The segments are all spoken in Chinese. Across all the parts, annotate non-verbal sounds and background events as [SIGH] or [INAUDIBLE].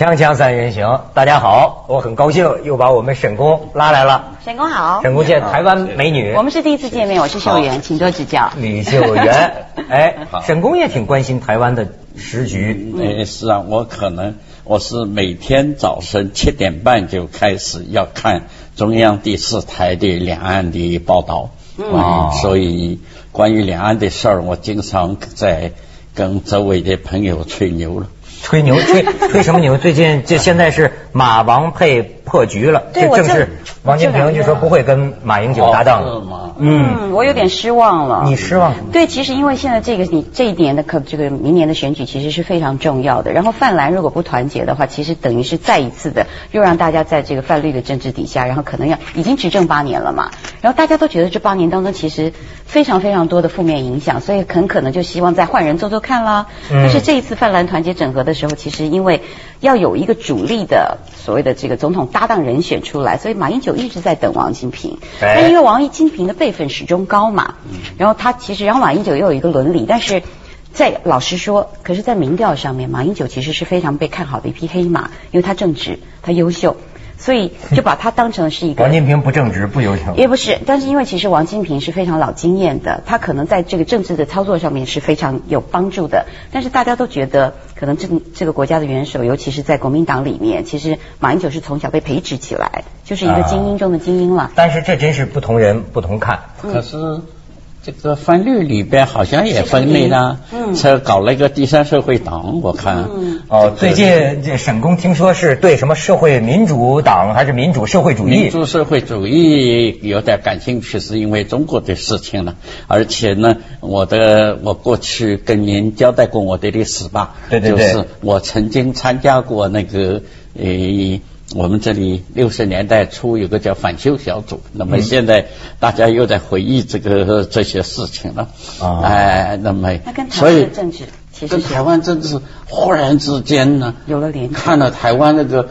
锵锵三人行，大家好，我很高兴又把我们沈工拉来了。沈工好，沈工见台湾美女，我们是第一次见面，我是秀媛，请多指教。李秀媛，[LAUGHS] 哎，沈工也挺关心台湾的时局。哎，是啊，我可能我是每天早晨七点半就开始要看中央第四台的两岸的报道，嗯，所以关于两岸的事儿，我经常在跟周围的朋友吹牛了。吹牛吹吹什么牛？最近这现在是马王配破局了，这正是王金平就说不会跟马英九搭档了。嗯，我有点失望了。你失望？对，其实因为现在这个你这一年的可这个明年的选举其实是非常重要的。然后泛蓝如果不团结的话，其实等于是再一次的又让大家在这个泛绿的政治底下，然后可能要已经执政八年了嘛。然后大家都觉得这八年当中其实非常非常多的负面影响，所以很可能就希望再换人做做看啦。但是这一次泛蓝团结整合的时候，其实因为要有一个主力的所谓的这个总统搭档人选出来，所以马英九一直在等王金平。那因为王金平的辈分始终高嘛，然后他其实，然后马英九又有一个伦理，但是在老实说，可是在民调上面，马英九其实是非常被看好的一匹黑马，因为他正直，他优秀。所以就把他当成是一个王金平不正直不优秀，也不是，但是因为其实王金平是非常老经验的，他可能在这个政治的操作上面是非常有帮助的。但是大家都觉得，可能这这个国家的元首，尤其是在国民党里面，其实马英九是从小被培植起来，就是一个精英中的精英了。但是这真是不同人不同看，可是。这个分律里边好像也分类了，嗯，才搞了一个第三社会党，我看，嗯，哦，最近这沈工听说是对什么社会民主党还是民主社会主义？民主社会主义有点感兴趣，是因为中国的事情了，而且呢，我的我过去跟您交代过我的历史吧，对对对，就是我曾经参加过那个诶。我们这里六十年代初有个叫反修小组，那么现在大家又在回忆这个这些事情了。啊，哎，那么所以政治其实跟台湾政治忽然之间呢有了联系，看了台湾那个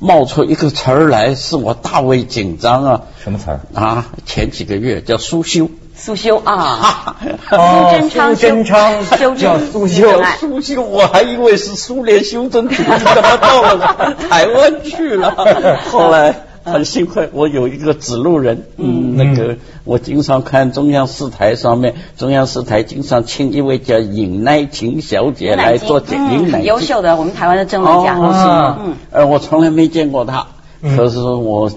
冒出一个词儿来，使我大为紧张啊。什么词儿啊？前几个月叫苏修。苏修啊，[LAUGHS] 苏贞昌叫苏修，苏修，我还以为是苏联修真主义，怎么到了台湾去了？[LAUGHS] 后来很幸亏我有一个指路人，嗯，那个我经常看中央四台上面，中央四台经常请一位叫尹乃琴小姐来做讲，很优秀的我们台湾的政论家，嗯，呃，我从来没见过她，可是我。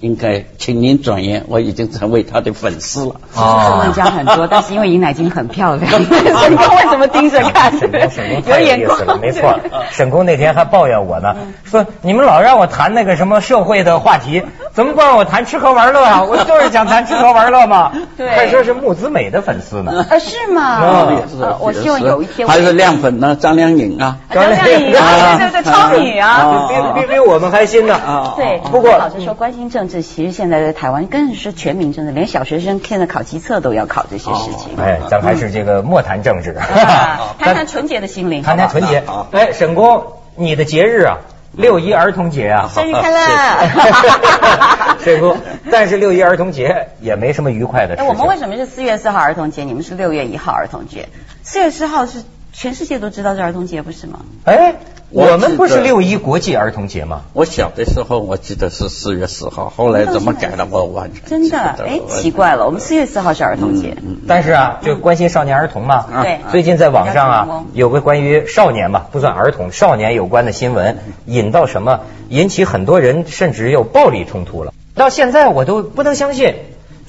应该，请您转言，我已经成为他的粉丝了。啊，评论家很多，但是因为尹乃金很漂亮，沈工为什么盯着看？沈工，沈工太有意思了，没错。沈工那天还抱怨我呢，说你们老让我谈那个什么社会的话题，怎么不让我谈吃喝玩乐啊？[LAUGHS] 我就是想谈吃喝玩乐嘛。对，还说是木子美的粉丝呢。啊，是吗？我希望有一天。还是亮粉呢？张靓颖啊，张靓颖啊，对对对，超女啊，比比比我们还新呢啊。对，不过老实说，关心政。治其实现在在台湾更是全民政治，连小学生现在考基测都要考这些事情。哎，咱还是这个莫谈政治，[LAUGHS] 谈谈纯洁的心灵。谈谈纯洁。哎，沈工，你的节日啊，六一儿童节啊，生日快乐。[LAUGHS] 水 [LAUGHS] 姑，但是六一儿童节也没什么愉快的事。我们为什么是四月四号儿童节？你们是六月一号儿童节？四月四号是全世界都知道是儿童节，不是吗？哎。我们不是六一国际儿童节吗？我小的时候我记得是四月四号，后来怎么改了我完全真的哎奇怪了，我们四月四号是儿童节，但是啊，就关心少年儿童嘛。对，最近在网上啊，有个关于少年吧，不算儿童，少年有关的新闻，引到什么，引起很多人甚至有暴力冲突了。到现在我都不能相信，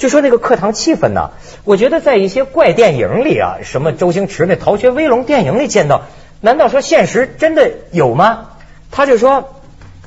就说那个课堂气氛呢，我觉得在一些怪电影里啊，什么周星驰那《逃学威龙》电影里见到。难道说现实真的有吗？他就说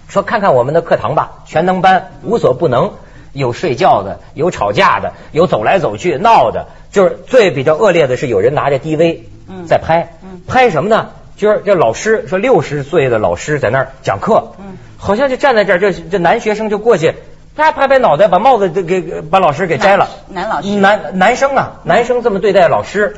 说看看我们的课堂吧，全能班无所不能，有睡觉的，有吵架的，有走来走去闹的，就是最比较恶劣的是有人拿着 DV 在拍，拍什么呢？就是这老师说六十岁的老师在那儿讲课，好像就站在这儿，这这男学生就过去啪拍拍脑袋，把帽子给给把老师给摘了。男老师，男男生啊，男生这么对待老师。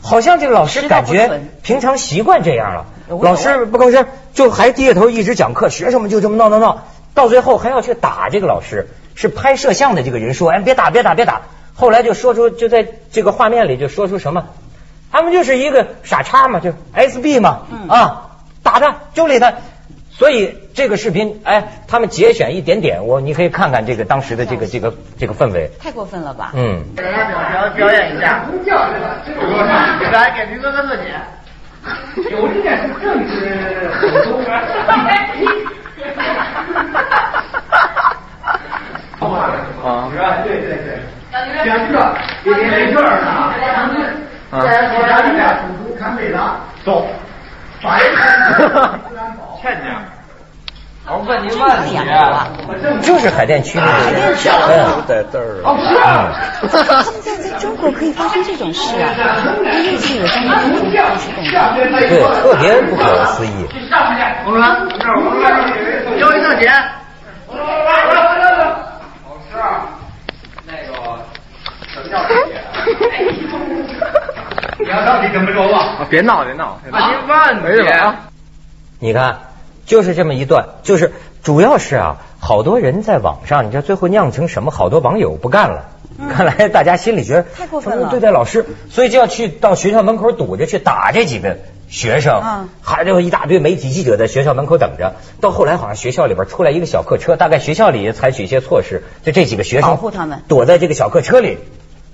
好像这个老师感觉平常习惯这样了，老师不吭声，就还低着头一直讲课，学生们就这么闹闹闹，到最后还要去打这个老师。是拍摄像的这个人说：“哎，别打，别打，别打。”后来就说出就在这个画面里就说出什么，他们就是一个傻叉嘛，就 SB 嘛，啊，打他，就理他。所以这个视频，哎，他们节选一点点，我你可以看看这个当时的这个这个这个氛围。太过分了吧？嗯，给大家表表表演一下，来给驴哥哥自己。有这件事正是很重要。啊，对 [LAUGHS] 对对，选这，给您没事儿啊。在国家里面处处看北的，走，白 [LAUGHS] 看欠家。我问您万题啊，就是海淀区那个，就在这儿。哦，是啊。[LAUGHS] 现在在中国可以发生这种事啊！第一次有这么多种故事动对，特别不可思议。上去，红川，红川，交一正钱。老师，那个什么叫？你要到底怎么着吧？别闹，别闹，那您问没什么啊。你看，就是这么一段，就是主要是啊，好多人在网上，你知道最后酿成什么？好多网友不干了。看来大家心里觉得太过分了对待老师，所以就要去到学校门口堵着去打这几个学生，嗯还有一大堆媒体记者在学校门口等着。到后来好像学校里边出来一个小客车，大概学校里也采取一些措施，就这几个学生保护他们躲在这个小客车里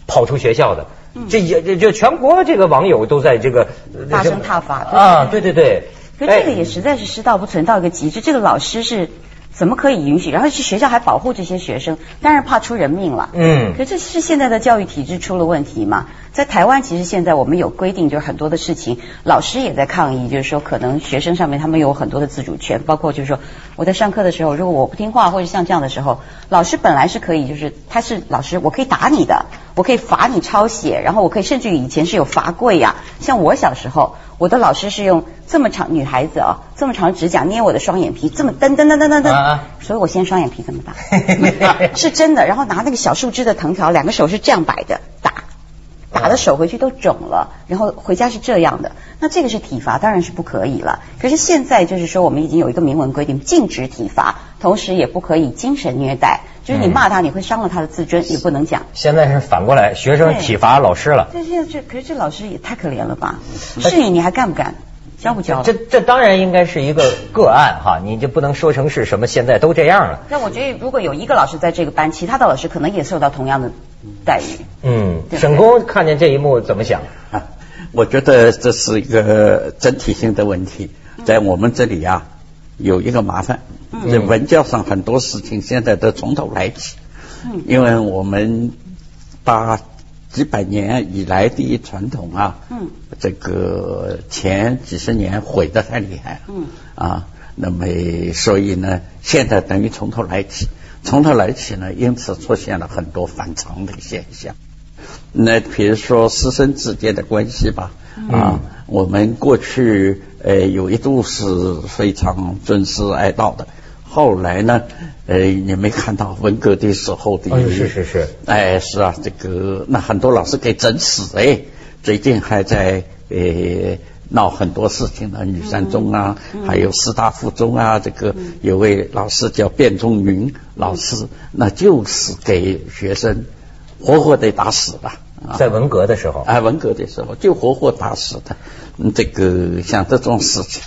跑出学校的。嗯这也这这全国这个网友都在这个呃大声挞伐对啊，对对对。可这个哎也实在是师道不存到一个极致，这个老师是怎么可以允许？然后去学校还保护这些学生，当然怕出人命了。嗯可这是现在的教育体制出了问题嘛？在台湾，其实现在我们有规定，就是很多的事情，老师也在抗议，就是说可能学生上面他们有很多的自主权，包括就是说我在上课的时候，如果我不听话或者像这样的时候，老师本来是可以，就是他是老师，我可以打你的，我可以罚你抄写，然后我可以甚至于以前是有罚跪呀、像我小时候，我的老师是用这么长女孩子啊、这么长指甲捏我的双眼皮，这么噔噔噔噔噔噔，所以我现在双眼皮这么大，[LAUGHS] 是真的。然后拿那个小树枝的藤条，两个手是这样摆的打。打的手回去都肿了，然后回家是这样的，那这个是体罚，当然是不可以了。可是现在就是说，我们已经有一个明文规定，禁止体罚，同时也不可以精神虐待，就是你骂他，你会伤了他的自尊，也不能讲。现在是反过来，学生体罚老师了。这现在这，可是这老师也太可怜了吧？是你，你还干不干？教不教？这这当然应该是一个个案哈，你就不能说成是什么现在都这样了。那我觉得，如果有一个老师在这个班，其他的老师可能也受到同样的待遇。嗯，沈工看见这一幕怎么想？啊，[LAUGHS] 我觉得这是一个整体性的问题，在我们这里啊有一个麻烦，在文教上很多事情现在都从头来起，嗯。因为我们把几百年以来的传统啊，嗯，这个前几十年毁得太厉害了，嗯，啊，那么所以呢，现在等于从头来起，从头来起呢，因此出现了很多反常的现象。那比如说师生之间的关系吧，啊，我们过去呃有一度是非常尊师爱道的，后来呢，呃，你没看到文革的时候的，哎是是是，哎，是啊，这个那很多老师给整死哎，最近还在呃闹很多事情的，女三中啊，还有师大附中啊，这个有位老师叫卞仲云老师，那就是给学生活活的打死了。啊在文革的时候，哎，文革的时候就活活打死的。嗯，这个像这种事情，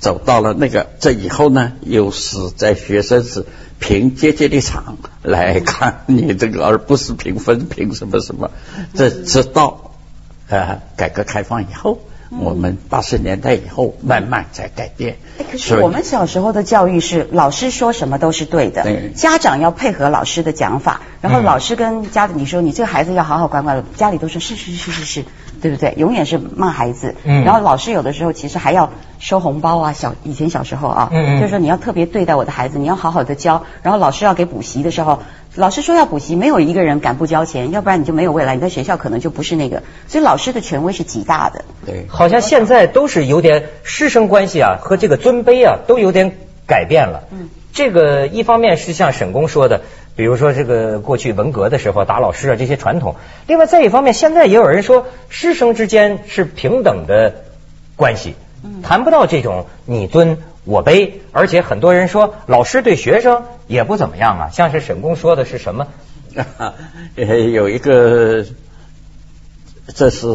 走到了那个这以后呢，又是在学生是凭阶级立场来看你这个，而不是凭分凭什么什么。这直到呃改革开放以后，我们八十年代以后慢慢在改变。哎，可是我们小时候的教育是老师说什么都是对的，对家长要配合老师的讲法，然后老师跟家里你说你这个孩子要好好管管，家里都说是是是是是，对不对？永远是骂孩子，嗯然后老师有的时候其实还要收红包啊，小以前小时候啊，就是说你要特别对待我的孩子，你要好好的教，然后老师要给补习的时候。老师说要补习，没有一个人敢不交钱，要不然你就没有未来，你在学校可能就不是那个，所以老师的权威是极大的。对，好像现在都是有点师生关系啊和这个尊卑啊都有点改变了。嗯，这个一方面是像沈工说的，比如说这个过去文革的时候打老师啊这些传统，另外再一方面，现在也有人说师生之间是平等的关系，谈不到这种你尊我背，而且很多人说老师对学生也不怎么样啊，像是沈工说的是什么？呃，[LAUGHS] 有一个，这是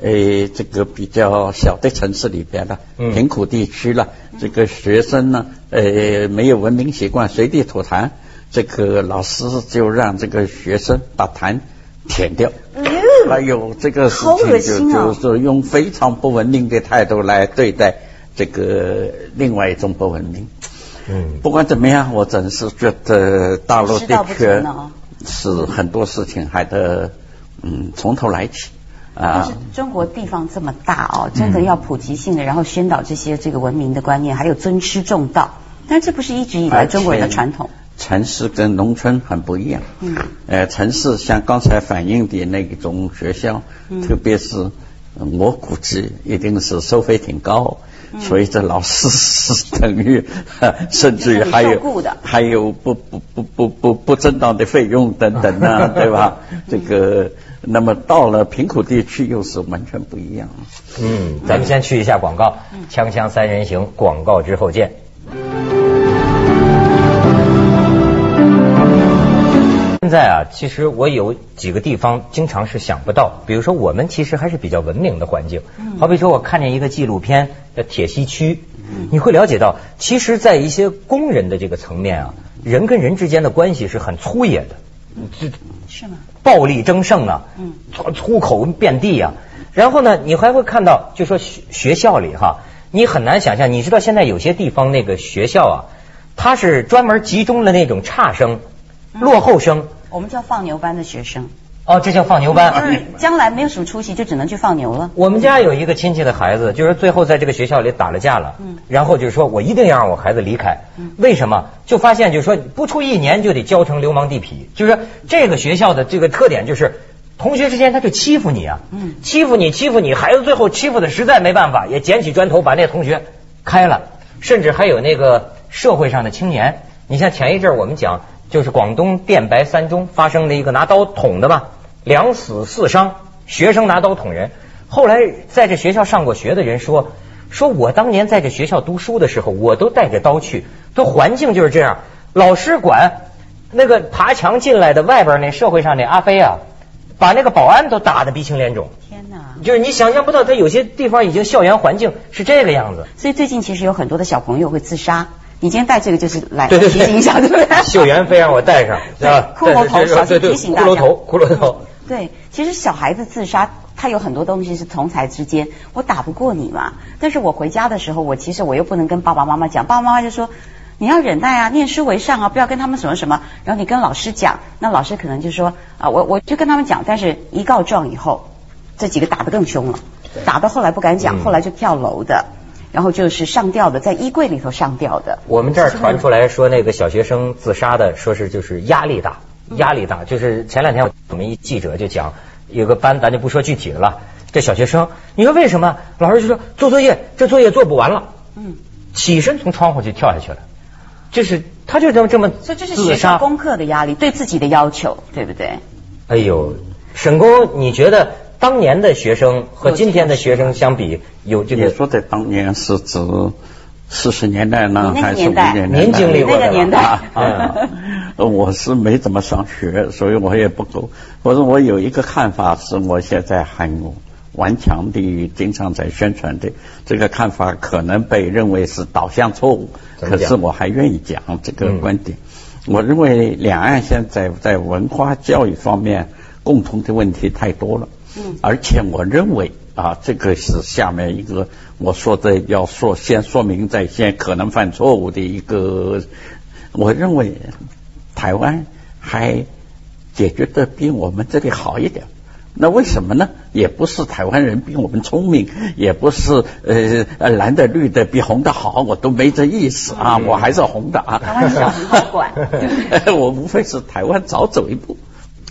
呃，这个比较小的城市里边的贫苦地区了，这个学生呢，呃，没有文明习惯，随地吐痰，这个老师就让这个学生把痰舔掉。哎呦，这个事情就就是用非常不文明的态度来对待这个另外一种不文明。嗯，不管怎么样，我总是觉得大陆的确是很多事情还得嗯从头来起。但是中国地方这么大哦，真的要普及性的，然后宣导这些这个文明的观念，还有尊师重道。但这不是一直以来中国人的传统。城市跟农村很不一样。嗯。呃，城市像刚才反映的那种学校，特别是我估计一定是收费挺高，所以这老师是等于 [LAUGHS] 甚至于还有还有不不不不不不正当的费用等等啊，[LAUGHS] 对吧？这个。那么到了贫苦地区又是完全不一样。嗯，咱们先去一下广告，锵锵三人行，广告之后见。现在啊，其实我有几个地方经常是想不到，比如说我们其实还是比较文明的环境。好比说我看见一个纪录片叫《铁西区》，你会了解到，其实，在一些工人的这个层面啊，人跟人之间的关系是很粗野的。这是吗？暴力争胜啊，嗯，粗口遍地啊。然后呢，你还会看到，就说学学校里哈，你很难想象。你知道现在有些地方那个学校啊，它是专门集中了那种差生、落后生。我们叫放牛班的学生。哦，这叫放牛班。将来没有什么出息，就只能去放牛了。我们家有一个亲戚的孩子，就是最后在这个学校里打了架了。嗯。然后就是说我一定要让我孩子离开。嗯。为什么？就发现就是说不出一年就得教成流氓地痞。就是这个学校的这个特点就是，同学之间他就欺负你啊。嗯。欺负你，欺负你，孩子最后欺负的实在没办法，也捡起砖头把那同学开了。甚至还有那个社会上的青年，你像前一阵我们讲，就是广东电白三中发生的一个拿刀捅的嘛。两死四伤，学生拿刀捅人。后来在这学校上过学的人说，说我当年在这学校读书的时候，我都带着刀去。这环境就是这样，老师管那个爬墙进来的外边那社会上那阿飞啊，把那个保安都打得鼻青脸肿。天哪！就是你想象不到，他有些地方已经校园环境是这个样子。所以最近其实有很多的小朋友会自杀。你今天带这个就是来提醒一下，对不对？[LAUGHS] 秀媛非让我带上，[LAUGHS] 对吧？骷髅头，小心提醒大家。骷髅头，骷髅头。[LAUGHS] 对，其实小孩子自杀，他有很多东西是同才之间，我打不过你嘛。但是我回家的时候，我其实我又不能跟爸爸妈妈讲，爸爸妈妈就说你要忍耐啊，念书为上啊，不要跟他们什么什么。然后你跟老师讲，那老师可能就说啊，我我就跟他们讲，但是一告状以后，这几个打得更凶了，打到后来不敢讲，后来就跳楼的，然后就是上吊的，在衣柜里头上吊的。我们这儿传出来说，那个小学生自杀的，说是就是压力大。压力大，就是前两天我们一记者就讲，有个班咱就不说具体的了，这小学生，你说为什么？老师就说做作业，这作业做不完了，嗯，起身从窗户就跳下去了，就是他就这么这么所以这是学校功课的压力，对自己的要求，对不对？哎呦，沈工，你觉得当年的学生和今天的学生相比，有这个？你说的当年是指？四十年代呢，还是五十年代？您经历过那个年代啊？[LAUGHS] 我是没怎么上学，所以我也不够。我说我有一个看法，是我现在很顽强的，经常在宣传的。这个看法可能被认为是导向错误，可是我还愿意讲这个观点。我认为两岸现在在文化教育方面共同的问题太多了。嗯，而且我认为。啊，这个是下面一个我说的要说先说明在先可能犯错误的一个，我认为台湾还解决的比我们这里好一点。那为什么呢？也不是台湾人比我们聪明，也不是呃蓝的绿的比红的好，我都没这意思啊，我还是红的啊。台湾小很好管，[LAUGHS] 我无非是台湾早走一步，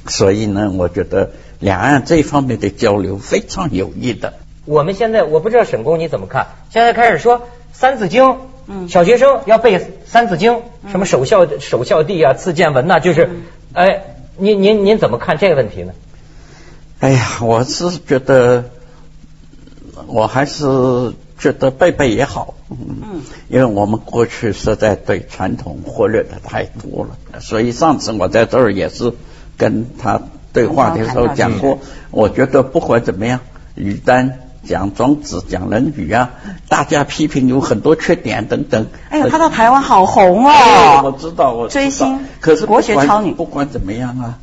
所以呢，我觉得。两岸这方面的交流非常有益的。我们现在我不知道沈工你怎么看？现在开始说《三字经》，嗯，小学生要背《三字经》，什么首孝首孝弟啊，次见闻呐，就是，哎，您您您怎么看这个问题呢？哎呀，我是觉得，我还是觉得背背也好，嗯，因为我们过去实在对传统忽略的太多了，所以上次我在这儿也是跟他。对话的时候讲过，我觉得不管怎么样，于丹。讲庄子，讲论语啊，大家批评有很多缺点等等。哎呦，他到台湾好红哦！我知道，我追星，可是国学超女，不管怎么样啊，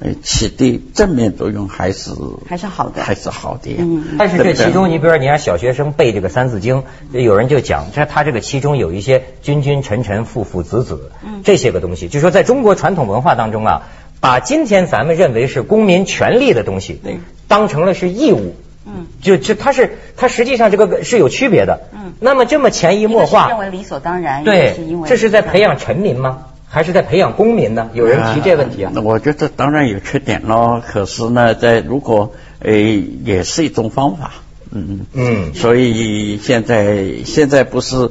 呃，起的正面作用还是还是好的，还是好的。嗯，但是这其中，你比如说，你让小学生背这个《三字经》，有人就讲，这他这个其中有一些君君臣臣父父子子，这些个东西，就说在中国传统文化当中啊，把今天咱们认为是公民权利的东西，当成了是义务。嗯，就就它是它实际上这个是有区别的。嗯，那么这么潜移默化，认为理所当然。对，这是在培养臣民吗？还是在培养公民呢？有人提这问题啊。那我觉得当然有缺点咯，可是呢，在如果呃也是一种方法。嗯嗯。所以现在现在不是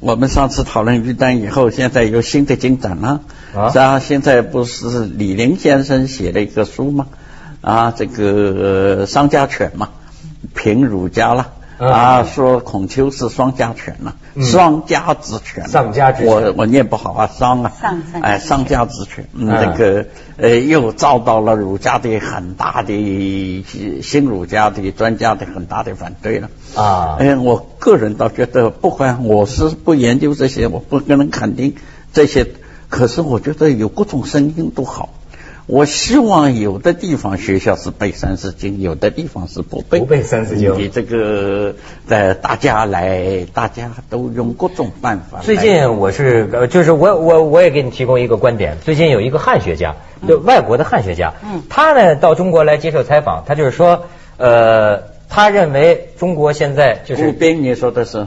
我们上次讨论于丹以后，现在有新的进展了。啊。现在不是李林先生写了一个书吗？啊，这个商家犬嘛。评儒家了啊，说孔丘是双家犬了，双家之犬。丧家之犬，我我念不好啊，双啊，哎，丧家之犬，那个呃，又遭到了儒家的很大的新儒家的专家的很大的反对了。啊。哎，我个人倒觉得，不管我是不研究这些，我不可能肯定这些，可是我觉得有各种声音都好。我希望有的地方学校是背《三字经》，有的地方是不背。不背《三字经》。你这个呃，大家来，大家都用各种办法。最近我是就是我我我也给你提供一个观点。最近有一个汉学家，就外国的汉学家，嗯，他呢到中国来接受采访，他就是说，呃，他认为中国现在就是。顾斌，你说的是？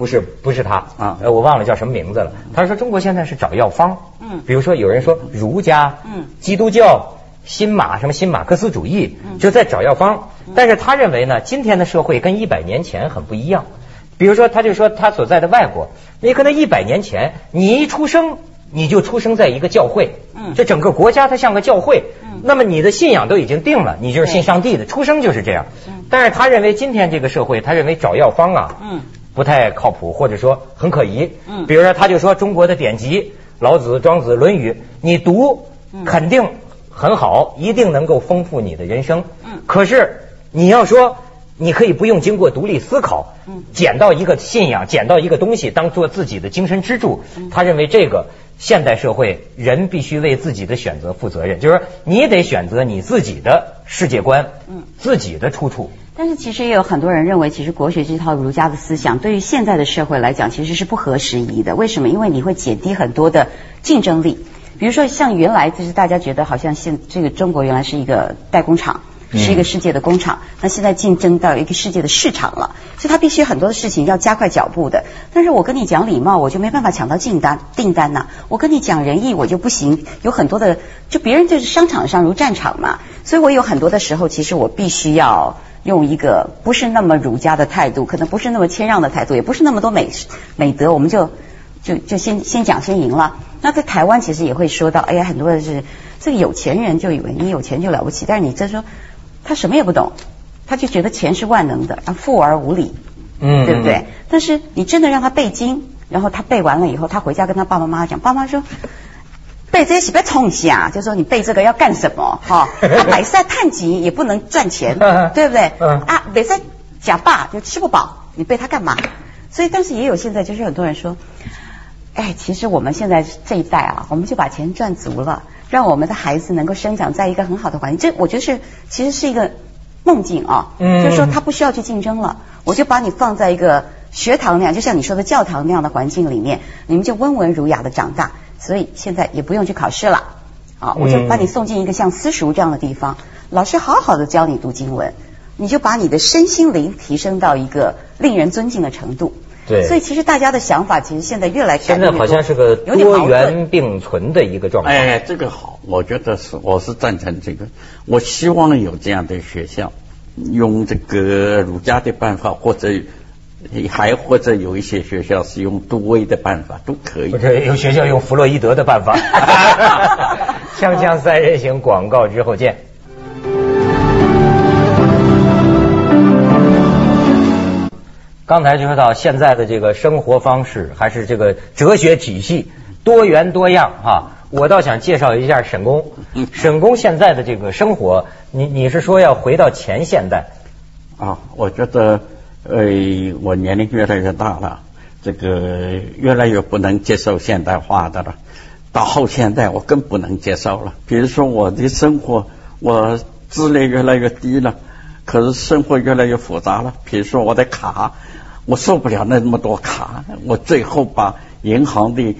不是不是他啊，我忘了叫什么名字了。他说中国现在是找药方，嗯，比如说有人说儒家，嗯，基督教，新马什么新马克思主义，就在找药方。但是他认为呢，今天的社会跟一百年前很不一样。比如说，他就说他所在的外国，你可能一百年前你一出生你就出生在一个教会，嗯，这整个国家它像个教会，嗯，那么你的信仰都已经定了，你就是信上帝的，出生就是这样。嗯，但是他认为今天这个社会，他认为找药方啊，嗯。不太靠谱，或者说很可疑。嗯，比如说，他就说中国的典籍《老子》《庄子》《论语》，你读肯定很好，一定能够丰富你的人生。嗯，可是你要说你可以不用经过独立思考，嗯，捡到一个信仰，捡到一个东西当做自己的精神支柱。他认为这个现代社会人必须为自己的选择负责任，就是说你得选择你自己的世界观，嗯，自己的出处。但是其实也有很多人认为，其实国学这套儒家的思想对于现在的社会来讲，其实是不合时宜的。为什么？因为你会减低很多的竞争力。比如说，像原来就是大家觉得好像现这个中国原来是一个代工厂，是一个世界的工厂。那现在竞争到一个世界的市场了，所以它必须很多的事情要加快脚步的。但是我跟你讲礼貌，我就没办法抢到订单订单呐。我跟你讲仁义，我就不行。有很多的，就别人就是商场上如战场嘛。所以我有很多的时候，其实我必须要。用一个不是那么儒家的态度，可能不是那么谦让的态度，也不是那么多美美德，我们就就就先先讲先赢了。那在台湾其实也会说到，哎呀，很多的是这个有钱人就以为你有钱就了不起，但是你再说他什么也不懂，他就觉得钱是万能的，啊，富而无礼，嗯，对不对？但是你真的让他背经，然后他背完了以后，他回家跟他爸爸妈妈讲，爸妈说。背这些是不要冲啊，就说你背这个要干什么？哈，他 [LAUGHS] 百赛探级也不能赚钱，[LAUGHS] 对不对？[LAUGHS] 啊，百赛假霸就吃不饱，你背它干嘛？所以，但是也有现在就是很多人说，哎，其实我们现在这一代啊，我们就把钱赚足了，让我们的孩子能够生长在一个很好的环境。这我觉得是其实是一个梦境啊，就是说他不需要去竞争了，我就把你放在一个学堂那样，就像你说的教堂那样的环境里面，你们就温文儒雅的长大。所以现在也不用去考试了，啊，我就把你送进一个像私塾这样的地方，老师好好的教你读经文，你就把你的身心灵提升到一个令人尊敬的程度。对，所以其实大家的想法其实现在越来越现在好像是个多元并存的一个状态。哎，这个好，我觉得是，我是赞成这个。我希望有这样的学校，用这个儒家的办法或者。还或者有一些学校是用杜威的办法都可以，或者有学校用弗洛伊德的办法。[LAUGHS] 锵锵三人行广告之后见。刚才就说到现在的这个生活方式，还是这个哲学体系多元多样啊。我倒想介绍一下沈工，沈工现在的这个生活，你你是说要回到前现代？啊，我觉得，呃，我年龄越来越大了，这个越来越不能接受现代化的了。到后现代，我更不能接受了。比如说，我的生活，我智力越来越低了，可是生活越来越复杂了。比如说，我的卡，我受不了那么多卡，我最后把银行的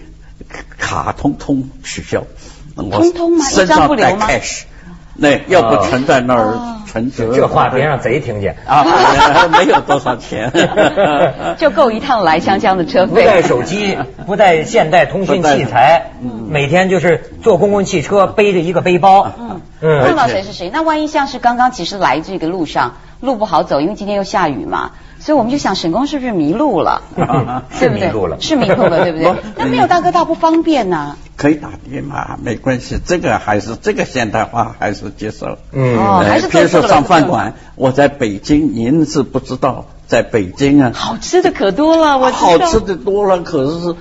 卡通通取消。通通吗？身上带 cash，那要不存在那儿存折？这话别让贼听见啊！[LAUGHS] 没有多少钱，[LAUGHS] 就够一趟来湘江的车费。不带手机，不带现代通讯器材，每天就是坐公共汽车，背着一个背包。嗯嗯，碰到谁是谁？那万一像是刚刚其实来这个路上路不好走，因为今天又下雨嘛。所以我们就想，沈工是不是迷路了？[LAUGHS] 是迷路了，是迷路了，对不对？[LAUGHS] 那没有大哥大不方便呢。可以打的嘛，没关系。这个还是这个现代化还是接受。嗯，哦，还是比如说上饭馆，我在北京，您是不知道，在北京啊，好吃的可多了，我好吃的多了，可是。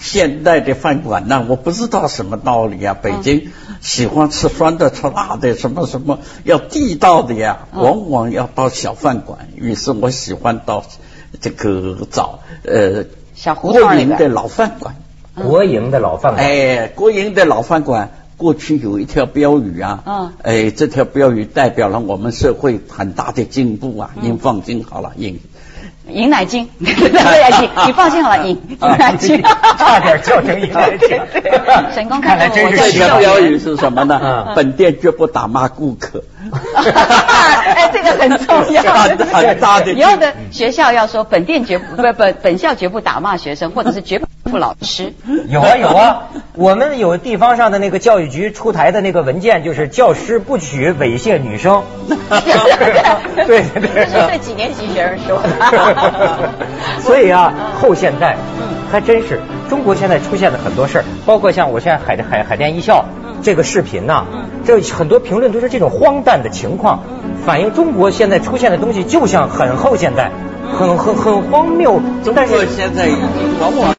现代的饭馆呢，我不知道什么道理啊。北京喜欢吃酸的、吃辣的，什么什么要地道的呀，往往要到小饭馆。于是我喜欢到这个找呃小胡国营的老饭馆。国营的老饭馆。哎，国营的老饭馆过去有一条标语啊，嗯，哎，这条标语代表了我们社会很大的进步啊。您放心好了，您。饮奶精，[LAUGHS] 对对，你放心好了，饮饮奶精，[LAUGHS] 差点叫成饮奶精。[LAUGHS] 神功看来真是这条标语是什么呢？本店绝不打骂顾客。哎，这个很重要。很大的。以后的学校要说，本店绝不不本本校绝不打骂学生，或者是绝不不老师。有啊有啊，我们有地方上的那个教育局出台的那个文件，就是教师不许猥亵女生。对 [LAUGHS] 对对。这是对几年级学生说的。[LAUGHS] 所以啊，后现代，还真是中国现在出现的很多事儿，包括像我现在海海海淀一校这个视频呐，这很多评论都是这种荒诞的情况，反映中国现在出现的东西就像很后现代，很很很荒谬。中国现在已经往往。